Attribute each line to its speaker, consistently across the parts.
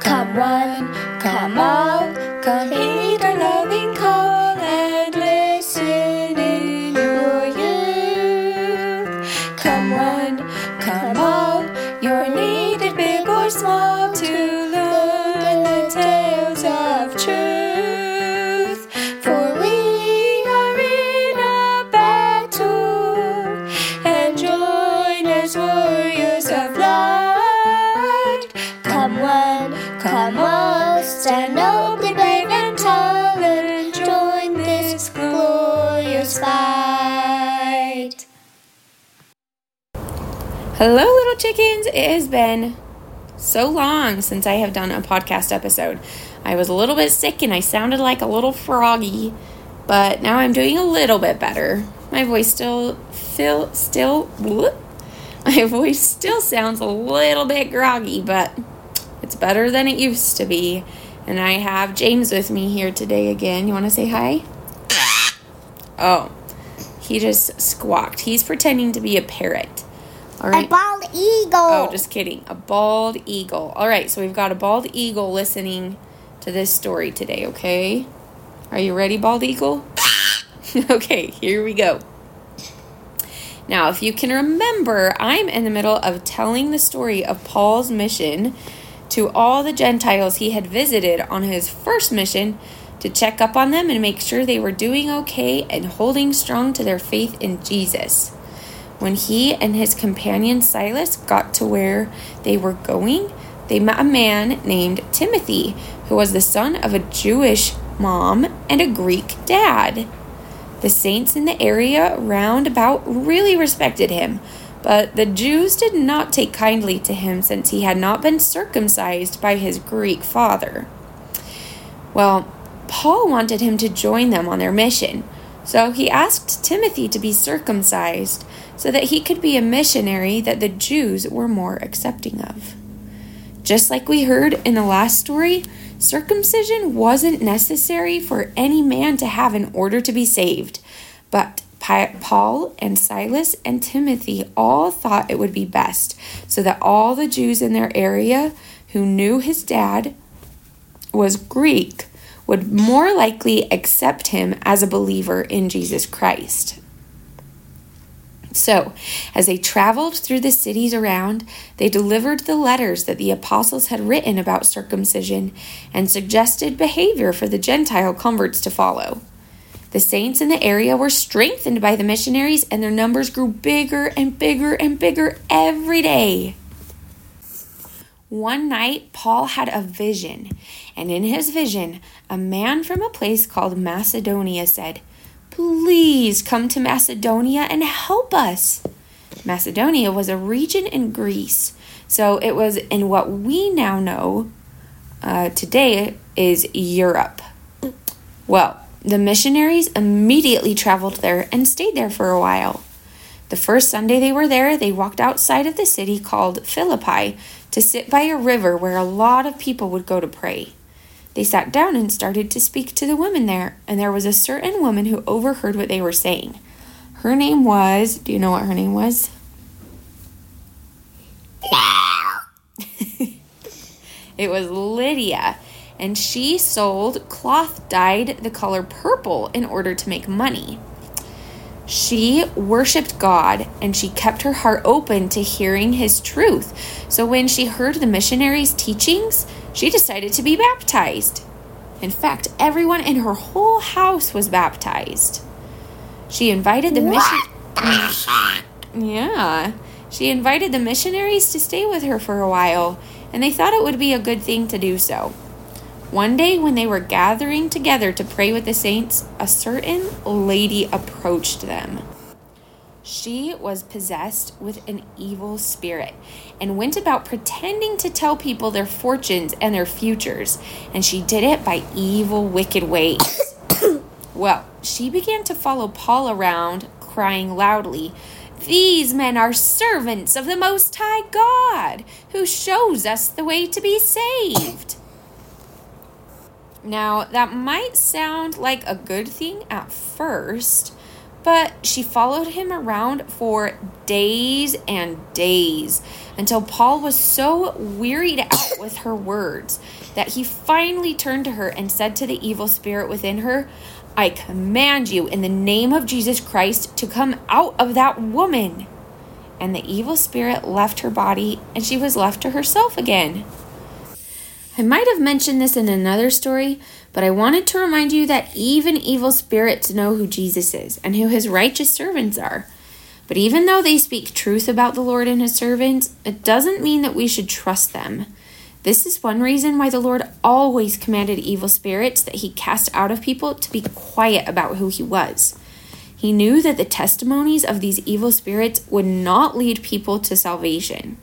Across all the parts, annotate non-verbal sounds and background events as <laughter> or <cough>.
Speaker 1: Come one, come all, come
Speaker 2: Hello, little chickens. It has been so long since I have done a podcast episode. I was a little bit sick and I sounded like a little froggy, but now I'm doing a little bit better. My voice still feel still bleh. my <laughs> voice still sounds a little bit groggy, but it's better than it used to be. And I have James with me here today again. You want to say hi? <laughs> Oh, he just squawked. He's pretending to be a parrot. All
Speaker 1: A bald eagle.
Speaker 2: Oh, just kidding. A bald eagle. All right, so we've got a bald eagle listening to this story today, okay? Are you ready, bald eagle? <laughs> okay, here we go. Now, if you can remember, I'm in the middle of telling the story of Paul's mission to all the Gentiles he had visited on his first mission to check up on them and make sure they were doing okay and holding strong to their faith in Jesus. When he and his companion Silas got to where they were going, they met a man named Timothy, who was the son of a Jewish mom and a Greek dad. The saints in the area round about really respected him, but the Jews did not take kindly to him since he had not been circumcised by his Greek father. Well, Paul wanted him to join them on their mission, so he asked Timothy to be circumcised so that he could be a missionary that the Jews were more accepting of. Just like we heard in the last story, circumcision wasn't necessary for any man to have in order to be saved. But Paul and Silas and Timothy all thought it would be best so that all the Jews in their area who knew his dad was Greek would more likely accept him as a believer in Jesus Christ. So, as they traveled through the cities around, they delivered the letters that the apostles had written about circumcision and suggested behavior for the Gentile converts to follow. The saints in the area were strengthened by the missionaries, and their numbers grew bigger and bigger and bigger every day. One night, Paul had a vision, and in his vision, a man from a place called Macedonia said, Please come to Macedonia and help us. Macedonia was a region in Greece, so it was in what we now know uh, today is Europe. Well, the missionaries immediately traveled there and stayed there for a while. The first Sunday they were there, they walked outside of the city called Philippi to sit by a river where a lot of people would go to pray. They sat down and started to speak to the women there, and there was a certain woman who overheard what they were saying. Her name was, do you know what her name was? <laughs> It was Lydia, and she sold cloth dyed the color purple in order to make money. She worshiped God and she kept her heart open to hearing His truth. So when she heard the missionaries' teachings, she decided to be baptized. In fact, everyone in her whole house was baptized. She invited the mission. Yeah. She invited the missionaries to stay with her for a while, and they thought it would be a good thing to do so. One day, when they were gathering together to pray with the saints, a certain lady approached them. She was possessed with an evil spirit and went about pretending to tell people their fortunes and their futures, and she did it by evil, wicked ways. <coughs> well, she began to follow Paul around, crying loudly, These men are servants of the Most High God, who shows us the way to be saved. Now, that might sound like a good thing at first, But she followed him around for days and days until Paul was so wearied out with her words that he finally turned to her and said to the evil spirit within her, I command you in the name of Jesus Christ to come out of that woman. And the evil spirit left her body and she was left to herself again. I might have mentioned this in another story, but I wanted to remind you that even evil spirits know who Jesus is and who his righteous servants are. But even though they speak truth about the Lord and his servants, it doesn't mean that we should trust them. This is one reason why the Lord always commanded evil spirits that he cast out of people to be quiet about who he was. He knew that the testimonies of these evil spirits would not lead people to salvation.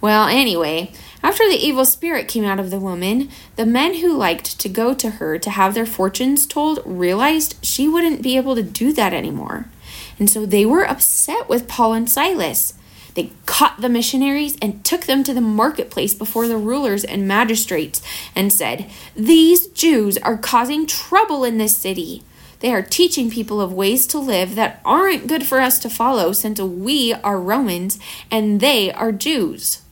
Speaker 2: Well, anyway, after the evil spirit came out of the woman, the men who liked to go to her to have their fortunes told realized she wouldn't be able to do that anymore. And so they were upset with Paul and Silas. They caught the missionaries and took them to the marketplace before the rulers and magistrates and said, These Jews are causing trouble in this city. They are teaching people of ways to live that aren't good for us to follow since we are Romans and they are Jews.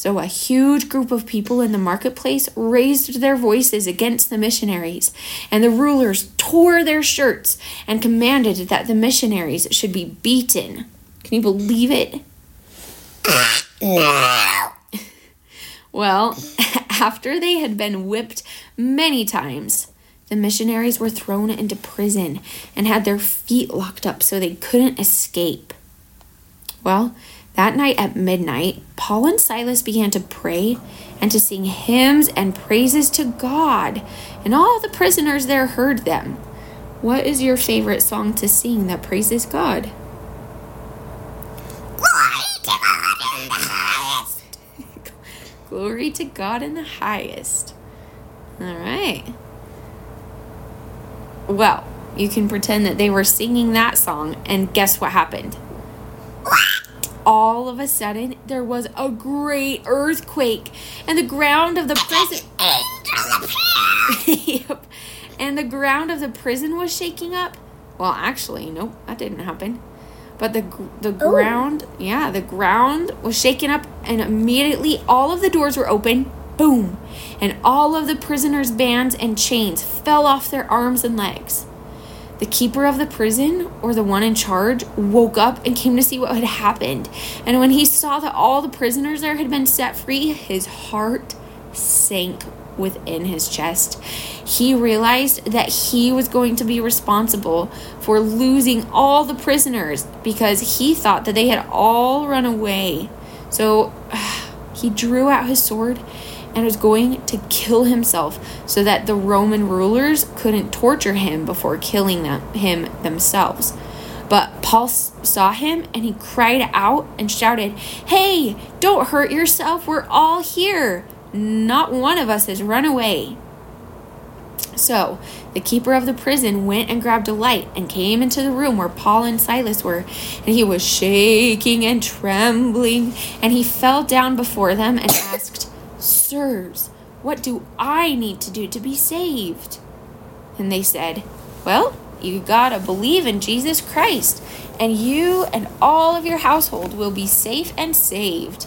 Speaker 2: So a huge group of people in the marketplace raised their voices against the missionaries, and the rulers tore their shirts and commanded that the missionaries should be beaten. Can you believe it? <laughs> well, <laughs> after they had been whipped many times, the missionaries were thrown into prison and had their feet locked up so they couldn't escape. Well, that night at midnight, Paul and Silas began to pray and to sing hymns and praises to God, and all the prisoners there heard them. What is your favorite song to sing that praises God? Glory to God in the highest. <laughs> All right. Well, you can pretend that they were singing that song, and guess what happened? All of a sudden there was a great earthquake and the ground of the prison <laughs> yep. and the ground of the prison was shaking up. Well actually nope that didn't happen. But the the oh. ground yeah the ground was shaken up and immediately all of the doors were open. Boom. And all of the prisoners bands and chains fell off their arms and legs the keeper of the prison, or the one in charge, woke up and came to see what had happened. And when he saw that all the prisoners there had been set free, his heart sank within his chest. He realized that he was going to be responsible for losing all the prisoners because he thought that they had all run away. So <sighs> he drew out his sword and was going to kill himself so that the Roman rulers couldn't torture him before killing them, him themselves. But Paul saw him and he cried out and shouted, Hey, don't hurt yourself. We're all here. Not one of us has run away. So the keeper of the prison went and grabbed a light and came into the room where Paul and Silas were. And he was shaking and trembling. And he fell down before them and asked, Sirs, what do I need to do to be saved? And they said, Well, you gotta believe in Jesus Christ, and you and all of your household will be safe and saved.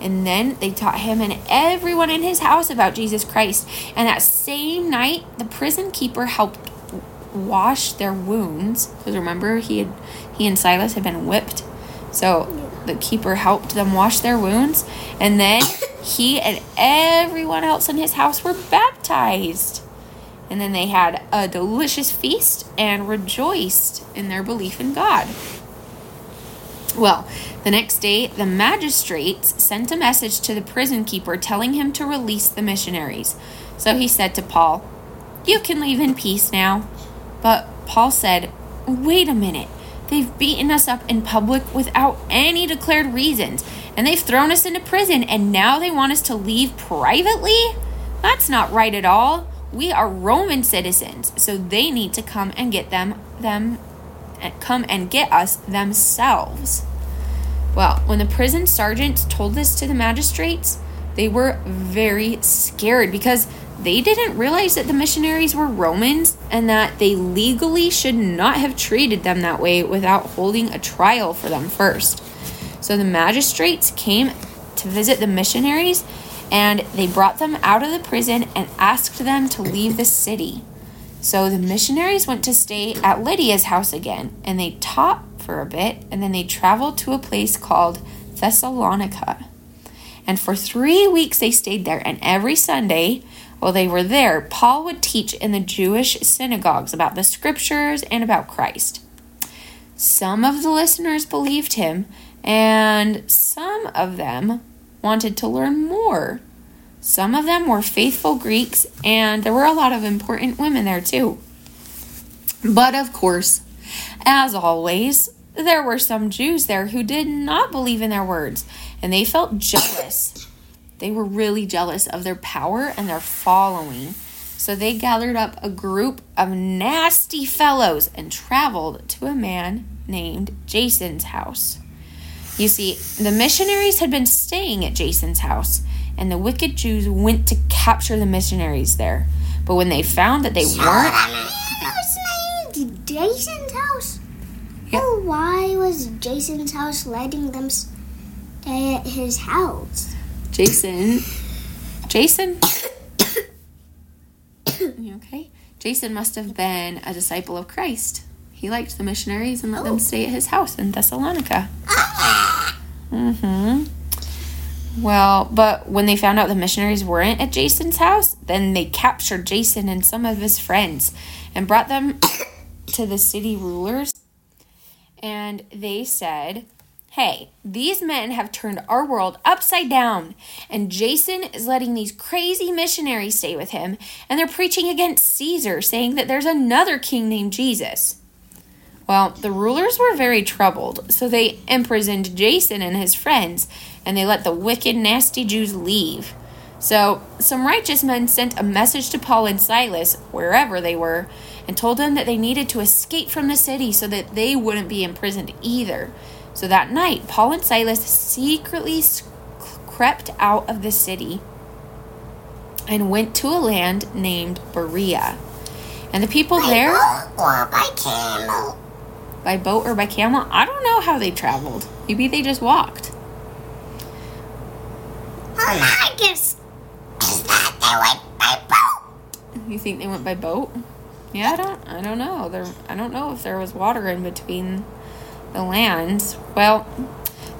Speaker 2: And then they taught him and everyone in his house about Jesus Christ. And that same night, the prison keeper helped wash their wounds. Because remember, he had he and Silas had been whipped. So the keeper helped them wash their wounds. And then <laughs> he and everyone else in his house were baptized. And then they had a delicious feast and rejoiced in their belief in God. Well, the next day, the magistrates sent a message to the prison keeper telling him to release the missionaries. So he said to Paul, You can leave in peace now. But Paul said, Wait a minute. They've beaten us up in public without any declared reasons and they've thrown us into prison, and now they want us to leave privately? That's not right at all. We are Roman citizens, so they need to come and get them them eh, come and get us themselves. Well, when the prison sergeants told this to the magistrates, they were very scared because they didn't realize that the missionaries were Romans and that they legally should not have treated them that way without holding a trial for them first. So the magistrates came to visit the missionaries and they brought them out of the prison and asked them to leave the city. So the missionaries went to stay at Lydia's house again and they taught for a bit and then they traveled to a place called Thessalonica. And for three weeks they stayed there, and every Sunday while they were there, Paul would teach in the Jewish synagogues about the scriptures and about Christ. Some of the listeners believed him, and some of them wanted to learn more. Some of them were faithful Greeks, and there were a lot of important women there too. But of course, as always, there were some Jews there who did not believe in their words, and they felt jealous they were really jealous of their power and their following. So they gathered up a group of nasty fellows and traveled to a man named Jason's house. You see, the missionaries had been staying at Jason's house, and the wicked Jews went to capture the missionaries there. But when they found that they weren't.
Speaker 3: named Jason's house? Yep. Oh, why was Jason's house letting them stay at his house?
Speaker 2: Jason. Jason? you okay? Jason must have been a disciple of Christ. He liked the missionaries and let them stay at his house in Thessalonica. Mm-hmm. Well, but when they found out the missionaries weren't at Jason's house, then they captured Jason and some of his friends and brought them to the city rulers. And they said, Hey, these men have turned our world upside down, and Jason is letting these crazy missionaries stay with him, and they're preaching against Caesar, saying that there's another king named Jesus. Well, the rulers were very troubled, so they imprisoned Jason and his friends, and they let the wicked, nasty Jews leave. So, some righteous men sent a message to Paul and Silas, wherever they were, and told them that they needed to escape from the city so that they wouldn't be imprisoned either. So that night, Paul and Silas secretly crept out of the city and went to a land named Berea. And the people
Speaker 3: by
Speaker 2: there.
Speaker 3: or by camel?
Speaker 2: By boat or by camel? I don't know how they traveled. Maybe they just walked.
Speaker 3: Well, I guess is that they went by boat.
Speaker 2: You think they went by boat? Yeah, I don't. I don't know. There. I don't know if there was water in between the land. Well,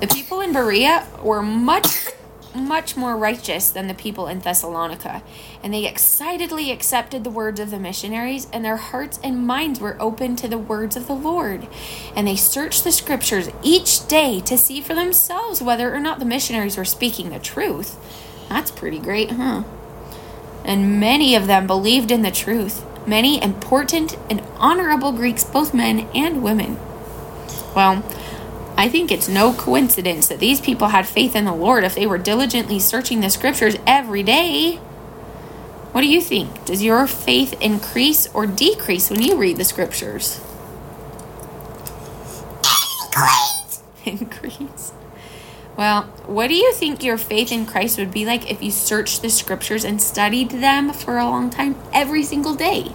Speaker 2: the people in Berea were much, much more righteous than the people in Thessalonica, and they excitedly accepted the words of the missionaries, and their hearts and minds were open to the words of the Lord. And they searched the scriptures each day to see for themselves whether or not the missionaries were speaking the truth. That's pretty great, huh? And many of them believed in the truth. Many important and honorable Greeks, both men and women. Well, I think it's no coincidence that these people had faith in the Lord if they were diligently searching the scriptures every day. What do you think? Does your faith increase or decrease when you read the scriptures?
Speaker 3: Increase.
Speaker 2: increase. Well, what do you think your faith in Christ would be like if you searched the scriptures and studied them for a long time every single day?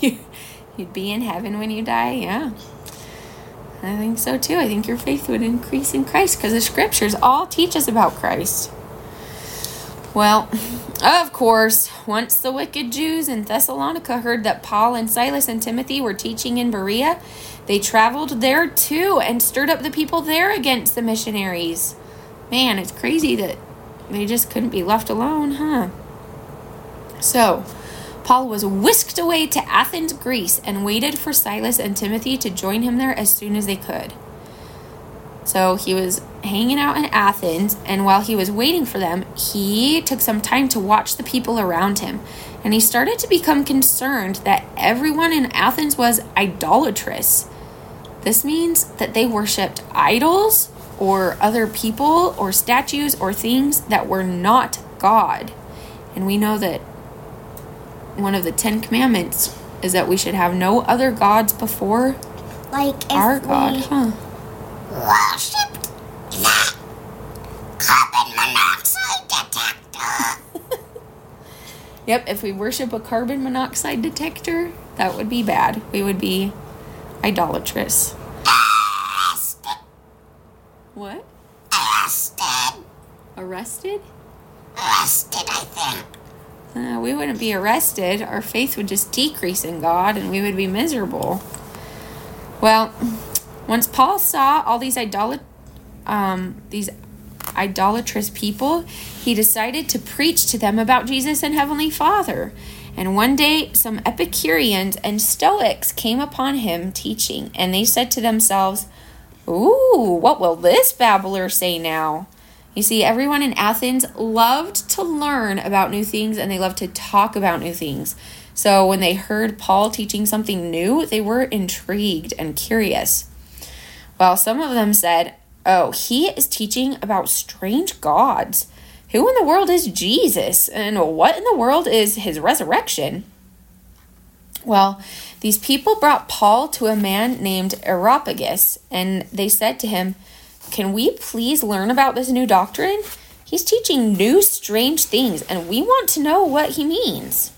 Speaker 2: <laughs> You'd be in heaven when you die, yeah. I think so too. I think your faith would increase in Christ because the scriptures all teach us about Christ. Well, of course, once the wicked Jews in Thessalonica heard that Paul and Silas and Timothy were teaching in Berea, they traveled there too and stirred up the people there against the missionaries. Man, it's crazy that they just couldn't be left alone, huh? So, Paul was whisked away to Athens, Greece, and waited for Silas and Timothy to join him there as soon as they could. So he was hanging out in Athens, and while he was waiting for them, he took some time to watch the people around him. And he started to become concerned that everyone in Athens was idolatrous. This means that they worshiped idols or other people or statues or things that were not God. And we know that one of the Ten Commandments is that we should have no other gods before
Speaker 3: Like if
Speaker 2: Our God,
Speaker 3: we
Speaker 2: huh?
Speaker 3: worshipped the carbon monoxide detector. <laughs>
Speaker 2: Yep, if we worship a carbon monoxide detector, that would be bad. We would be idolatrous.
Speaker 3: Arrested.
Speaker 2: What?
Speaker 3: Arrested.
Speaker 2: Arrested?
Speaker 3: Arrested, I think.
Speaker 2: Uh, we wouldn't be arrested. Our faith would just decrease in God and we would be miserable. Well, once Paul saw all these idolat- um, these idolatrous people, he decided to preach to them about Jesus and Heavenly Father. And one day, some Epicureans and Stoics came upon him teaching, and they said to themselves, Ooh, what will this babbler say now? You see, everyone in Athens loved to learn about new things and they loved to talk about new things. So when they heard Paul teaching something new, they were intrigued and curious. Well, some of them said, Oh, he is teaching about strange gods. Who in the world is Jesus? And what in the world is his resurrection? Well, these people brought Paul to a man named Areopagus, and they said to him, Can we please learn about this new doctrine? He's teaching new strange things, and we want to know what he means.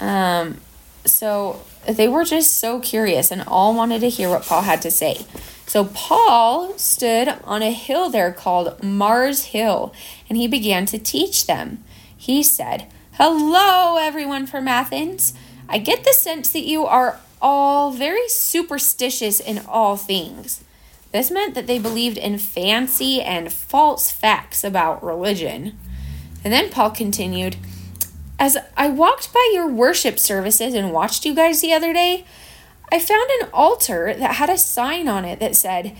Speaker 2: Um, so they were just so curious and all wanted to hear what Paul had to say. So Paul stood on a hill there called Mars Hill, and he began to teach them. He said, Hello, everyone from Athens. I get the sense that you are all very superstitious in all things. This meant that they believed in fancy and false facts about religion. And then Paul continued, As I walked by your worship services and watched you guys the other day, I found an altar that had a sign on it that said,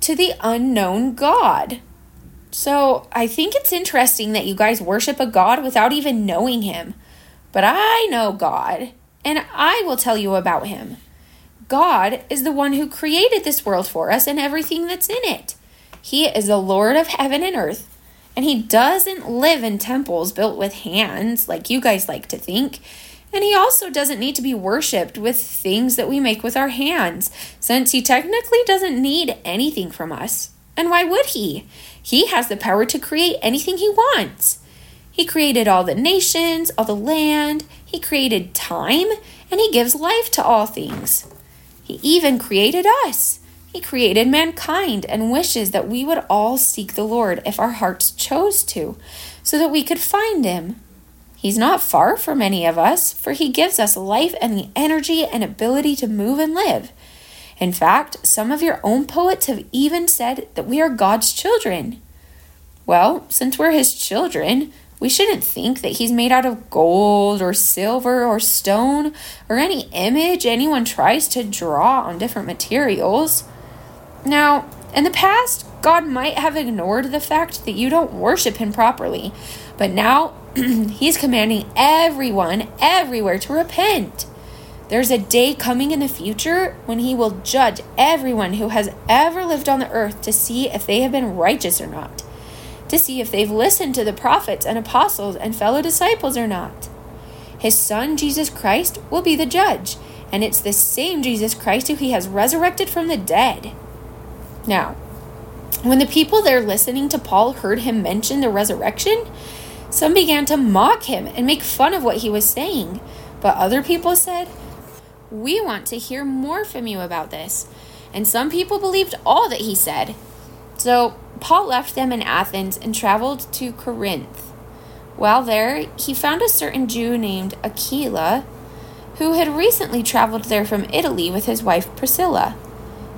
Speaker 2: To the unknown God. So I think it's interesting that you guys worship a God without even knowing him. But I know God, and I will tell you about him. God is the one who created this world for us and everything that's in it. He is the Lord of heaven and earth, and He doesn't live in temples built with hands like you guys like to think. And He also doesn't need to be worshiped with things that we make with our hands, since He technically doesn't need anything from us. And why would He? He has the power to create anything He wants. He created all the nations, all the land, He created time, and He gives life to all things. He even created us. He created mankind and wishes that we would all seek the Lord if our hearts chose to, so that we could find Him. He's not far from any of us, for He gives us life and the energy and ability to move and live. In fact, some of your own poets have even said that we are God's children. Well, since we're His children, we shouldn't think that he's made out of gold or silver or stone or any image anyone tries to draw on different materials. Now, in the past, God might have ignored the fact that you don't worship him properly, but now <clears throat> he's commanding everyone everywhere to repent. There's a day coming in the future when he will judge everyone who has ever lived on the earth to see if they have been righteous or not to see if they've listened to the prophets and apostles and fellow disciples or not. His son, Jesus Christ, will be the judge, and it's the same Jesus Christ who he has resurrected from the dead. Now, when the people there listening to Paul heard him mention the resurrection, some began to mock him and make fun of what he was saying. But other people said, We want to hear more from you about this. And some people believed all that he said. So Paul left them in Athens and traveled to Corinth. While there, he found a certain Jew named Aquila, who had recently traveled there from Italy with his wife Priscilla.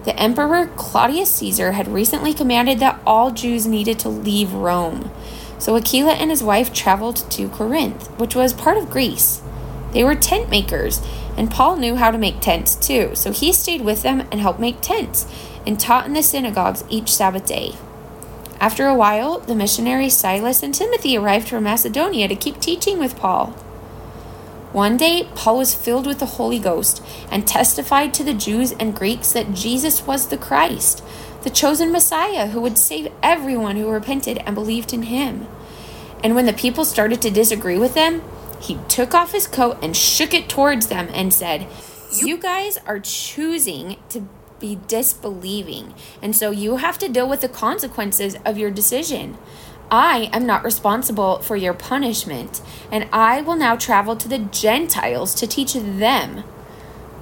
Speaker 2: The Emperor Claudius Caesar had recently commanded that all Jews needed to leave Rome. So Aquila and his wife traveled to Corinth, which was part of Greece. They were tent makers, and Paul knew how to make tents too, so he stayed with them and helped make tents and taught in the synagogues each Sabbath day. After a while, the missionaries Silas and Timothy arrived from Macedonia to keep teaching with Paul. One day, Paul was filled with the Holy Ghost and testified to the Jews and Greeks that Jesus was the Christ, the chosen Messiah who would save everyone who repented and believed in him. And when the people started to disagree with them, he took off his coat and shook it towards them and said, You guys are choosing to be disbelieving, and so you have to deal with the consequences of your decision. I am not responsible for your punishment, and I will now travel to the Gentiles to teach them.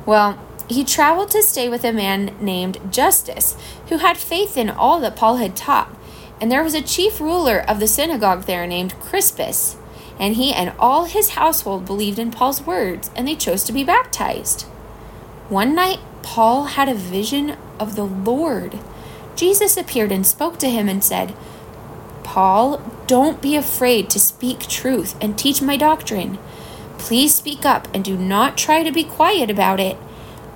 Speaker 2: Well, he traveled to stay with a man named Justus, who had faith in all that Paul had taught. And there was a chief ruler of the synagogue there named Crispus, and he and all his household believed in Paul's words, and they chose to be baptized. One night, Paul had a vision of the Lord. Jesus appeared and spoke to him and said, Paul, don't be afraid to speak truth and teach my doctrine. Please speak up and do not try to be quiet about it.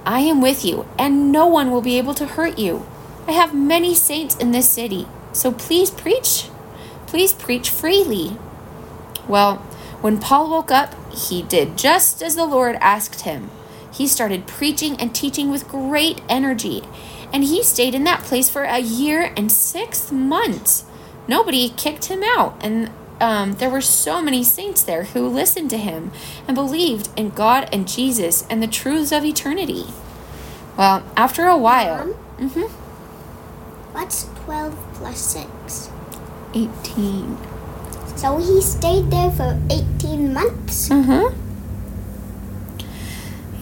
Speaker 2: I am with you, and no one will be able to hurt you. I have many saints in this city, so please preach. Please preach freely. Well, when Paul woke up, he did just as the Lord asked him. He started preaching and teaching with great energy, and he stayed in that place for a year and six months. Nobody kicked him out, and um, there were so many saints there who listened to him and believed in God and Jesus and the truths of eternity. Well, after a while,
Speaker 3: Mom,
Speaker 2: hmm
Speaker 3: what's 12 plus 6?
Speaker 2: 18.
Speaker 3: So he stayed there for 18 months.
Speaker 2: Uh-huh.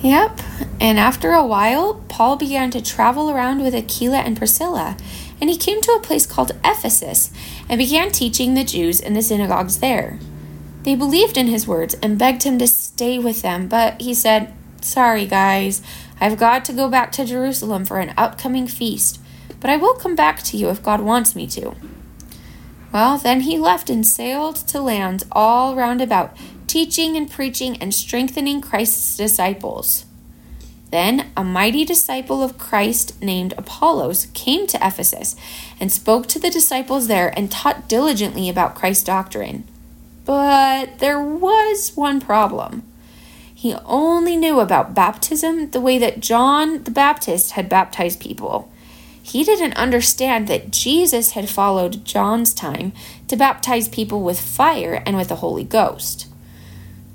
Speaker 2: Yep. And after a while, Paul began to travel around with Aquila and Priscilla, and he came to a place called Ephesus and began teaching the Jews in the synagogues there. They believed in his words and begged him to stay with them, but he said, Sorry, guys, I've got to go back to Jerusalem for an upcoming feast, but I will come back to you if God wants me to. Well, then he left and sailed to lands all round about, teaching and preaching and strengthening Christ's disciples. Then a mighty disciple of Christ named Apollos came to Ephesus and spoke to the disciples there and taught diligently about Christ's doctrine. But there was one problem. He only knew about baptism the way that John the Baptist had baptized people. He didn't understand that Jesus had followed John's time to baptize people with fire and with the Holy Ghost.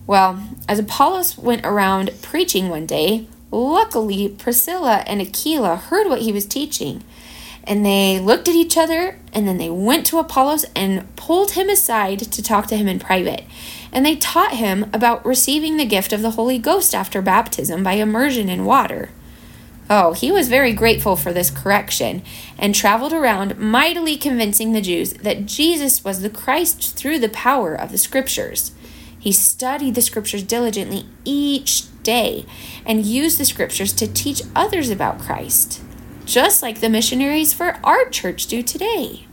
Speaker 2: Well, as Apollos went around preaching one day, luckily Priscilla and Aquila heard what he was teaching. And they looked at each other, and then they went to Apollos and pulled him aside to talk to him in private. And they taught him about receiving the gift of the Holy Ghost after baptism by immersion in water. Oh, he was very grateful for this correction and traveled around mightily convincing the Jews that Jesus was the Christ through the power of the Scriptures. He studied the Scriptures diligently each day and used the Scriptures to teach others about Christ, just like the missionaries for our church do today.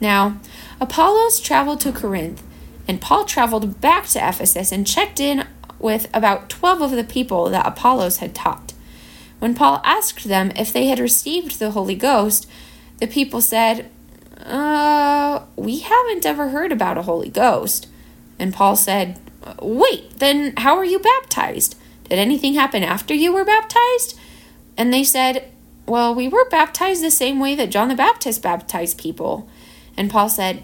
Speaker 2: Now, Apollos traveled to Corinth, and Paul traveled back to Ephesus and checked in with about 12 of the people that Apollos had taught. When Paul asked them if they had received the Holy Ghost, the people said, Uh, we haven't ever heard about a Holy Ghost. And Paul said, Wait, then how are you baptized? Did anything happen after you were baptized? And they said, Well, we were baptized the same way that John the Baptist baptized people. And Paul said,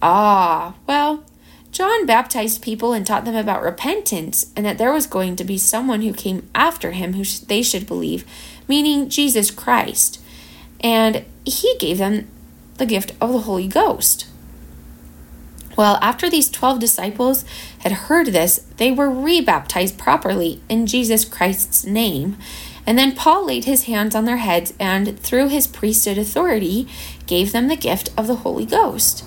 Speaker 2: Ah, well, John baptized people and taught them about repentance and that there was going to be someone who came after him who they should believe, meaning Jesus Christ. And he gave them the gift of the Holy Ghost. Well, after these 12 disciples had heard this, they were rebaptized properly in Jesus Christ's name. And then Paul laid his hands on their heads and, through his priesthood authority, gave them the gift of the Holy Ghost.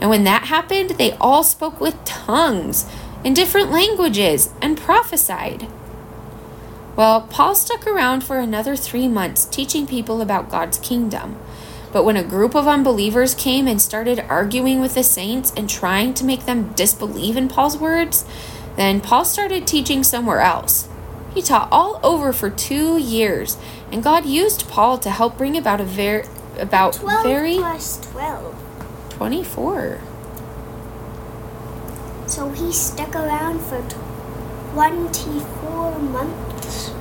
Speaker 2: And when that happened, they all spoke with tongues in different languages and prophesied. Well, Paul stuck around for another three months teaching people about God's kingdom. But when a group of unbelievers came and started arguing with the saints and trying to make them disbelieve in Paul's words, then Paul started teaching somewhere else. He taught all over for two years, and God used Paul to help bring about a very about
Speaker 3: 12
Speaker 2: very
Speaker 3: plus 12.
Speaker 2: 24.
Speaker 3: So he stuck around for 24 months.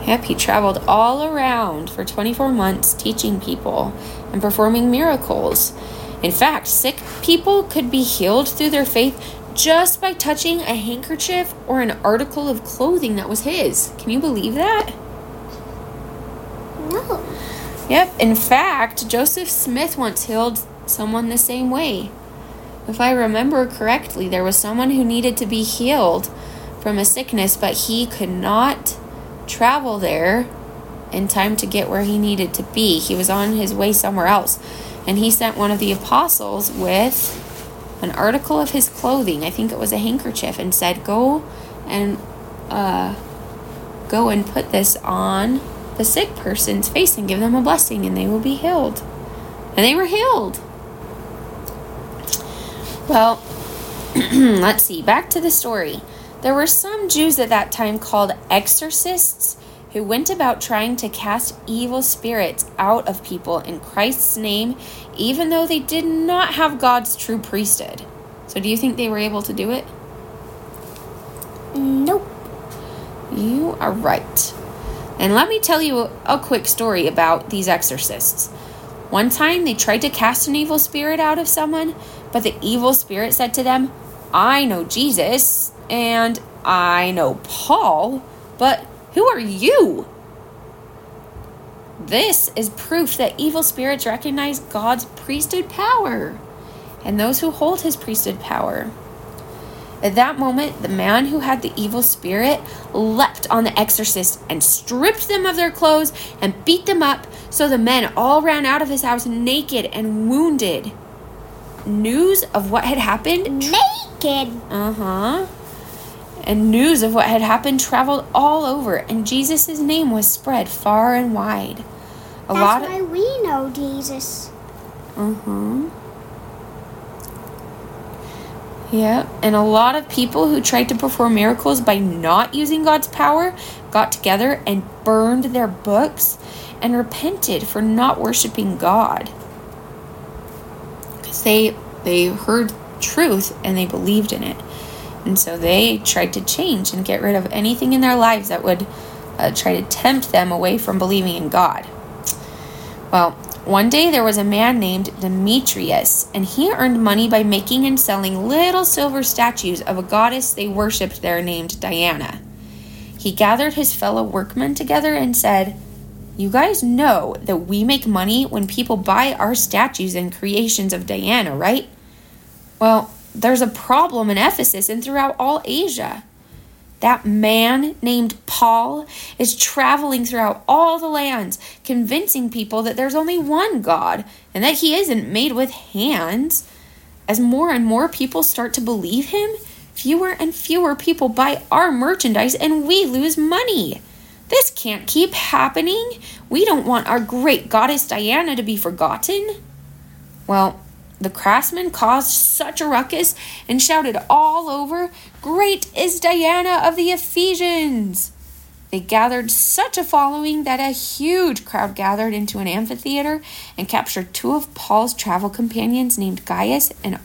Speaker 2: Yep, he traveled all around for 24 months teaching people and performing miracles. In fact, sick people could be healed through their faith just by touching a handkerchief or an article of clothing that was his. Can you believe that?
Speaker 3: No.
Speaker 2: Yep. In fact, Joseph Smith once healed someone the same way. If I remember correctly, there was someone who needed to be healed from a sickness, but he could not travel there in time to get where he needed to be. He was on his way somewhere else. And he sent one of the apostles with an article of his clothing. I think it was a handkerchief, and said, "Go and uh, go and put this on the sick person's face and give them a blessing, and they will be healed." And they were healed. Well, <clears throat> let's see. Back to the story. There were some Jews at that time called exorcists who went about trying to cast evil spirits out of people in Christ's name, even though they did not have God's true priesthood. So, do you think they were able to do it?
Speaker 3: Nope.
Speaker 2: You are right. And let me tell you a, quick story about these exorcists. One time they tried to cast an evil spirit out of someone, but the evil spirit said to them, I know Jesus and I know Paul, but who are you? This is proof that evil spirits recognize God's priesthood power and those who hold his priesthood power. At that moment, the man who had the evil spirit leapt on the exorcist and stripped them of their clothes and beat them up, so the men all ran out of his house naked and wounded. News of what had happened
Speaker 3: Naked.
Speaker 2: uh huh. And news of what had happened traveled all over, and Jesus' name was spread far and wide. A lot
Speaker 3: That's
Speaker 2: of.
Speaker 3: why we know Jesus.
Speaker 2: Uh huh. Yeah, and a lot of people who tried to perform miracles by not using God's power got together and burned their books and repented for not worshiping God. They they heard truth and they believed in it. And so they tried to change and get rid of anything in their lives that would uh, try to tempt them away from believing in God. Well, one day there was a man named Demetrius, and he earned money by making and selling little silver statues of a goddess they worshipped there named Diana. He gathered his fellow workmen together and said, You guys know that we make money when people buy our statues and creations of Diana, right? Well, there's a problem in Ephesus and throughout all Asia. That man named Paul is traveling throughout all the lands, convincing people that there's only one God and that he isn't made with hands. As more and more people start to believe him, fewer and fewer people buy our merchandise and we lose money. This can't keep happening. We don't want our great goddess Diana to be forgotten. Well, the craftsmen caused such a ruckus and shouted all over, Great is Diana of the Ephesians! They gathered such a following that a huge crowd gathered into an amphitheater and captured two of Paul's travel companions named Gaius and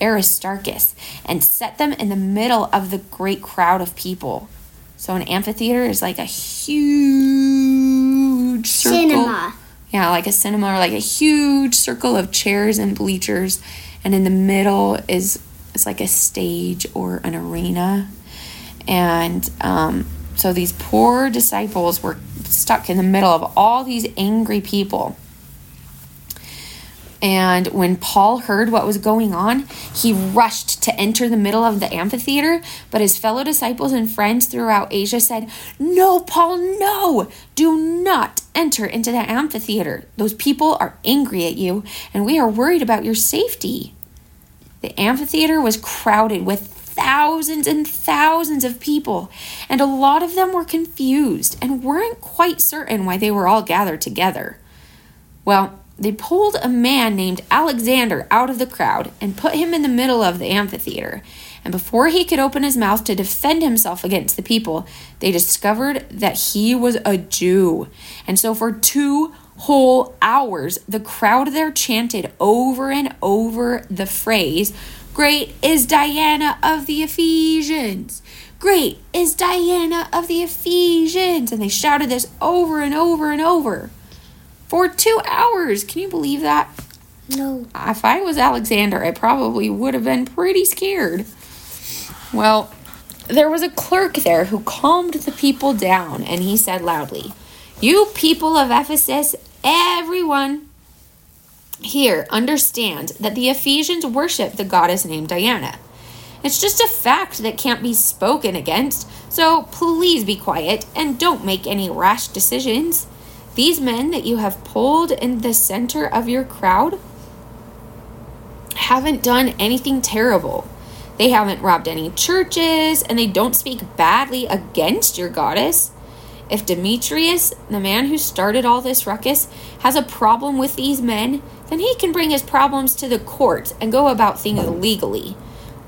Speaker 2: Aristarchus and set them in the middle of the great crowd of people. So, an amphitheater is like a huge circle.
Speaker 3: Cinema.
Speaker 2: Yeah, like a cinema or like a huge circle of chairs and bleachers, and in the middle is it's like a stage or an arena, and um, so these poor disciples were stuck in the middle of all these angry people. And when Paul heard what was going on, he rushed to enter the middle of the amphitheater. But his fellow disciples and friends throughout Asia said, No, Paul, no! Do not enter into the amphitheater. Those people are angry at you, and we are worried about your safety. The amphitheater was crowded with thousands and thousands of people, and a lot of them were confused and weren't quite certain why they were all gathered together. Well, they pulled a man named Alexander out of the crowd and put him in the middle of the amphitheater. And before he could open his mouth to defend himself against the people, they discovered that he was a Jew. And so for two whole hours, the crowd there chanted over and over the phrase, Great is Diana of the Ephesians! Great is Diana of the Ephesians! And they shouted this over and over and over for two hours. Can you believe that?
Speaker 3: No.
Speaker 2: If I was Alexander, I probably would have been pretty scared. Well, there was a clerk there who calmed the people down, and he said loudly, You people of Ephesus, everyone here understand that the Ephesians worship the goddess named Diana. It's just a fact that can't be spoken against, so please be quiet and don't make any rash decisions. These men that you have pulled in the center of your crowd haven't done anything terrible. They haven't robbed any churches, and they don't speak badly against your goddess. If Demetrius, the man who started all this ruckus, has a problem with these men, then he can bring his problems to the court and go about things legally.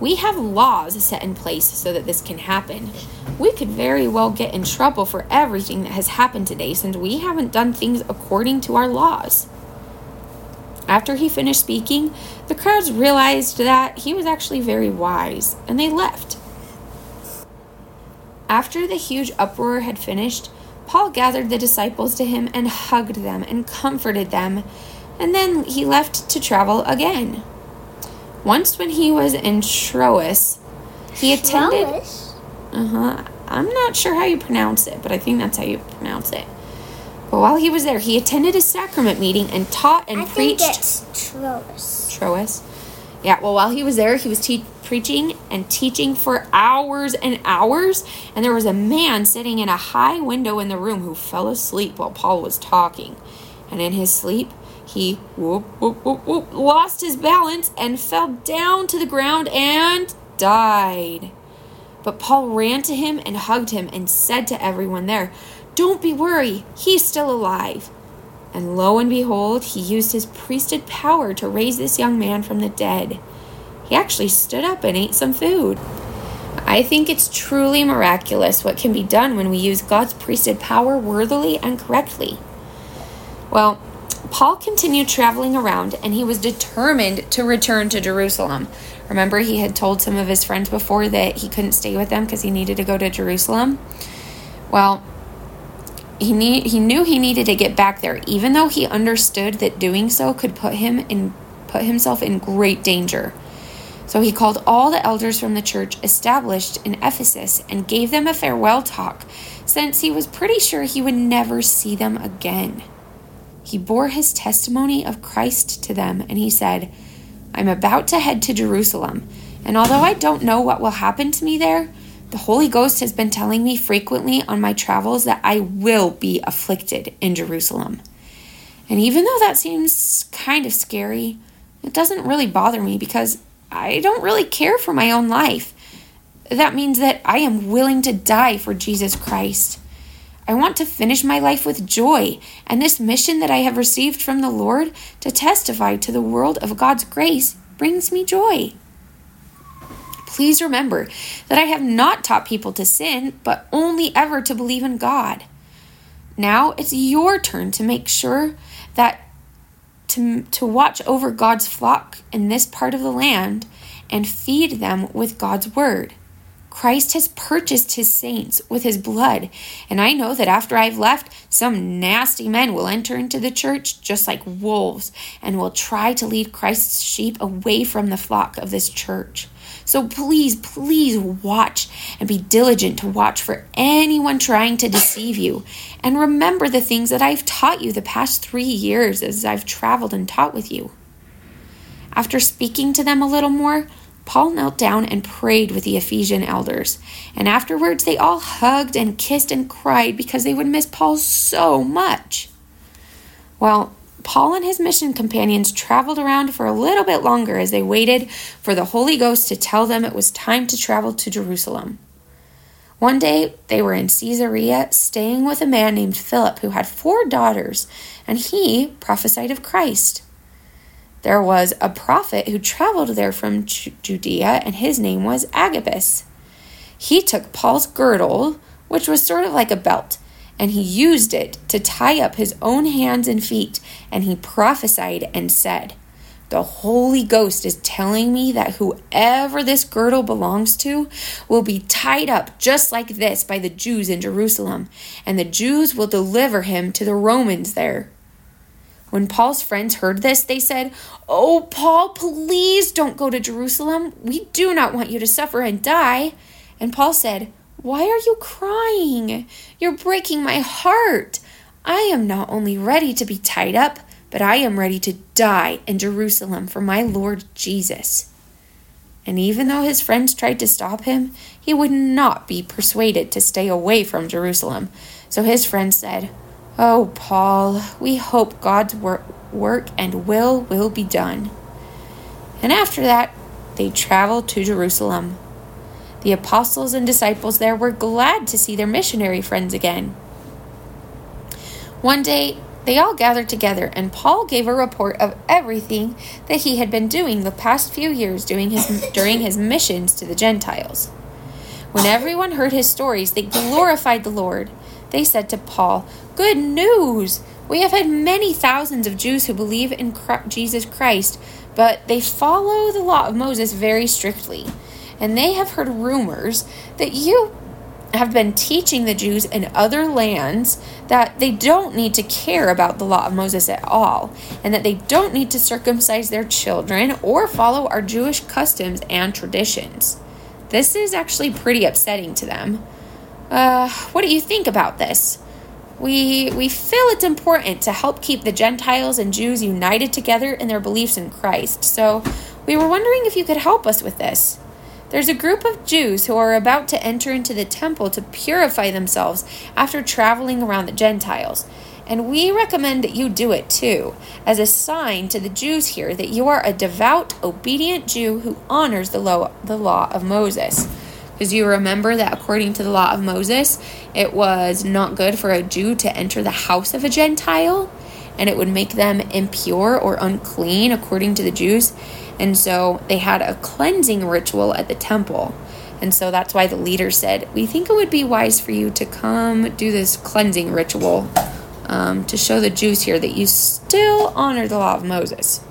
Speaker 2: We have laws set in place so that this can happen. We could very well get in trouble for everything that has happened today since we haven't done things according to our laws. After he finished speaking, the crowds realized that he was actually very wise, and they left. After the huge uproar had finished, Paul gathered the disciples to him and hugged them and comforted them, and then he left to travel again. Once, when he was in Troas, he attended. Uh huh. I'm not sure how you pronounce it, but I think that's how you pronounce it. But while he was there, he attended a sacrament meeting and taught and
Speaker 3: I
Speaker 2: preached.
Speaker 3: think it's Troas.
Speaker 2: Troas. Yeah, well, while he was there, he was te- preaching and teaching for hours and hours. And there was a man sitting in a high window in the room who fell asleep while Paul was talking. And in his sleep, he whoop, whoop, whoop, lost his balance and fell down to the ground and died. But Paul ran to him and hugged him and said to everyone there, Don't be worried, he's still alive. And lo and behold, he used his priesthood power to raise this young man from the dead. He actually stood up and ate some food. I think it's truly miraculous what can be done when we use God's priesthood power worthily and correctly. Well, Paul continued traveling around and he was determined to return to Jerusalem. Remember, he had told some of his friends before that he couldn't stay with them because he needed to go to Jerusalem? Well, he need, he knew he needed to get back there even though he understood that doing so could put him in put himself in great danger. So he called all the elders from the church established in Ephesus and gave them a farewell talk since he was pretty sure he would never see them again. He bore his testimony of Christ to them and he said, I'm about to head to Jerusalem, and although I don't know what will happen to me there, the Holy Ghost has been telling me frequently on my travels that I will be afflicted in Jerusalem. And even though that seems kind of scary, it doesn't really bother me because I don't really care for my own life. That means that I am willing to die for Jesus Christ. I want to finish my life with joy, and this mission that I have received from the Lord to testify to the world of God's grace brings me joy. Please remember that I have not taught people to sin, but only ever to believe in God. Now it's your turn to make sure that to, to watch over God's flock in this part of the land and feed them with God's word. Christ has purchased his saints with his blood, and I know that after I've left, some nasty men will enter into the church just like wolves and will try to lead Christ's sheep away from the flock of this church. So please, please watch and be diligent to watch for anyone trying to deceive you. And remember the things that I've taught you the past three years as I've traveled and taught with you. After speaking to them a little more, Paul knelt down and prayed with the Ephesian elders. And afterwards, they all hugged and kissed and cried because they would miss Paul so much. Well, Paul and his mission companions traveled around for a little bit longer as they waited for the Holy Ghost to tell them it was time to travel to Jerusalem. One day, they were in Caesarea, staying with a man named Philip who had four daughters, and he prophesied of Christ. There was a prophet who traveled there from Judea, and his name was Agabus. He took Paul's girdle, which was sort of like a belt, and he used it to tie up his own hands and feet, and he prophesied and said, The Holy Ghost is telling me that whoever this girdle belongs to will be tied up just like this by the Jews in Jerusalem, and the Jews will deliver him to the Romans there. When Paul's friends heard this, they said, Oh, Paul, please don't go to Jerusalem. We do not want you to suffer and die. And Paul said, why are you crying? You're breaking my heart. I am not only ready to be tied up, but I am ready to die in Jerusalem for my Lord Jesus. And even though his friends tried to stop him, he would not be persuaded to stay away from Jerusalem. So his friends said, Oh, Paul, we hope God's wor- work and will will be done. And after that, they traveled to Jerusalem. The apostles and disciples there were glad to see their missionary friends again. One day, they all gathered together, and Paul gave a report of everything that he had been doing the past few years during his, <laughs> during his missions to the Gentiles. When everyone heard his stories, they glorified the Lord. They said to Paul, Good news! We have had many thousands of Jews who believe in Jesus Christ, but they follow the law of Moses very strictly. And they have heard rumors that you have been teaching the Jews in other lands that they don't need to care about the law of Moses at all, and that they don't need to circumcise their children or follow our Jewish customs and traditions. This is actually pretty upsetting to them. Uh, what do you think about this? We, we feel it's important to help keep the Gentiles and Jews united together in their beliefs in Christ, so we were wondering if you could help us with this. There's a group of Jews who are about to enter into the temple to purify themselves after traveling around the Gentiles. And we recommend that you do it too, as a sign to the Jews here that you are a devout, obedient Jew who honors the law, the law of Moses. Because you remember that according to the law of Moses, it was not good for a Jew to enter the house of a Gentile, and it would make them impure or unclean according to the Jews. And so they had a cleansing ritual at the temple. And so that's why the leader said, We think it would be wise for you to come do this cleansing ritual um, to show the Jews here that you still honor the law of Moses.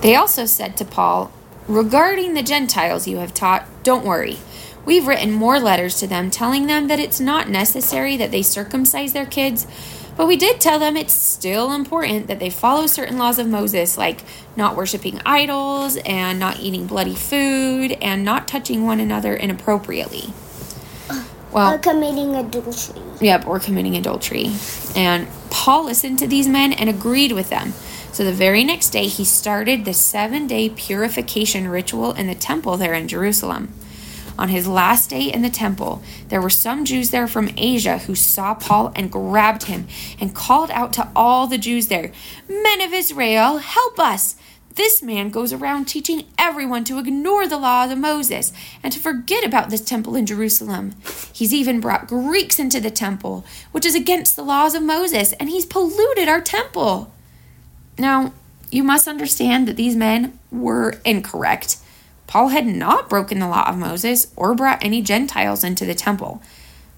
Speaker 2: They also said to Paul, Regarding the Gentiles you have taught, don't worry. We've written more letters to them telling them that it's not necessary that they circumcise their kids but we did tell them it's still important that they follow certain laws of Moses, like not worshiping idols and not eating bloody food and not touching one another inappropriately.
Speaker 3: Well, or committing adultery.
Speaker 2: Yep, or committing adultery. And Paul listened to these men and agreed with them. So the very next day, he started the seven day purification ritual in the temple there in Jerusalem. On his last day in the temple, there were some Jews there from Asia who saw Paul and grabbed him and called out to all the Jews there Men of Israel, help us! This man goes around teaching everyone to ignore the laws of Moses and to forget about this temple in Jerusalem. He's even brought Greeks into the temple, which is against the laws of Moses, and he's polluted our temple. Now, you must understand that these men were incorrect. Paul had not broken the law of Moses or brought any Gentiles into the temple,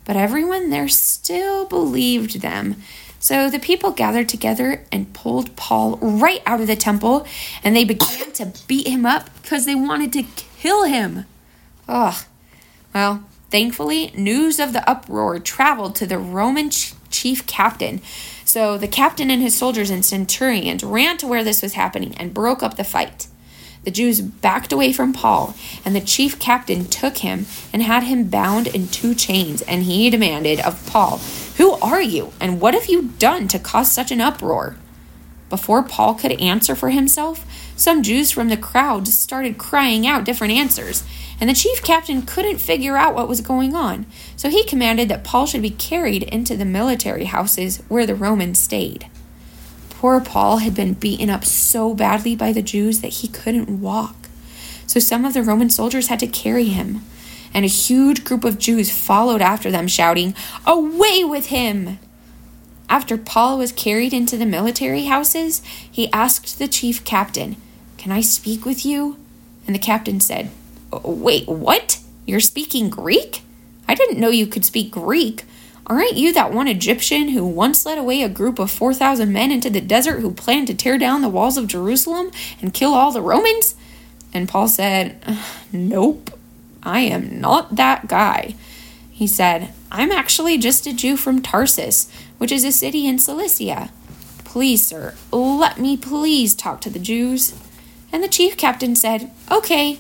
Speaker 2: but everyone there still believed them. So the people gathered together and pulled Paul right out of the temple, and they began to beat him up because they wanted to kill him. Ugh. Well, thankfully, news of the uproar traveled to the Roman chief captain. So the captain and his soldiers and centurions ran to where this was happening and broke up the fight. The Jews backed away from Paul, and the chief captain took him and had him bound in two chains. And he demanded of Paul, Who are you, and what have you done to cause such an uproar? Before Paul could answer for himself, some Jews from the crowd started crying out different answers, and the chief captain couldn't figure out what was going on. So he commanded that Paul should be carried into the military houses where the Romans stayed. Poor Paul had been beaten up so badly by the Jews that he couldn't walk. So some of the Roman soldiers had to carry him, and a huge group of Jews followed after them, shouting, Away with him! After Paul was carried into the military houses, he asked the chief captain, Can I speak with you? And the captain said, Wait, what? You're speaking Greek? I didn't know you could speak Greek. Aren't you that one Egyptian who once led away a group of 4,000 men into the desert who planned to tear down the walls of Jerusalem and kill all the Romans? And Paul said, Nope, I am not that guy. He said, I'm actually just a Jew from Tarsus, which is a city in Cilicia. Please, sir, let me please talk to the Jews. And the chief captain said, Okay.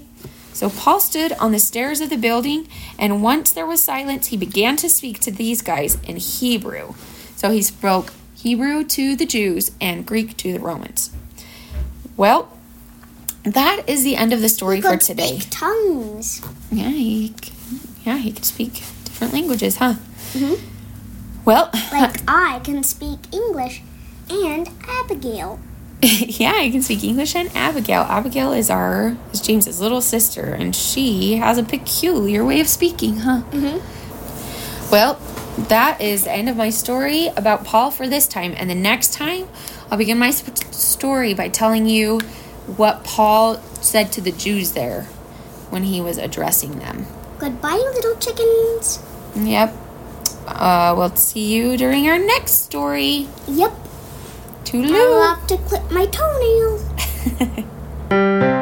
Speaker 2: So Paul stood on the stairs of the building, and once there was silence, he began to speak to these guys in Hebrew. So he spoke Hebrew to the Jews and Greek to the Romans. Well, that is the end of the story for today.
Speaker 3: speak tongues.
Speaker 2: Yeah, he, yeah, he could speak different languages, huh?
Speaker 3: Mhm.
Speaker 2: Well,
Speaker 3: Like <laughs> I can speak English and Abigail. <laughs>
Speaker 2: yeah, I can speak English and Abigail. Abigail is our is James's little sister, and she has a peculiar way of speaking, huh?
Speaker 3: Mm-hmm.
Speaker 2: Well, that is the end of my story about Paul for this time. And the next time, I'll begin my sp- story by telling you what Paul said to the Jews there when he was addressing them.
Speaker 3: Goodbye, little chickens.
Speaker 2: Yep. Uh, we'll see you during our next story.
Speaker 3: Yep.
Speaker 2: Toodaloo.
Speaker 3: I'll have to clip my toenail. <laughs>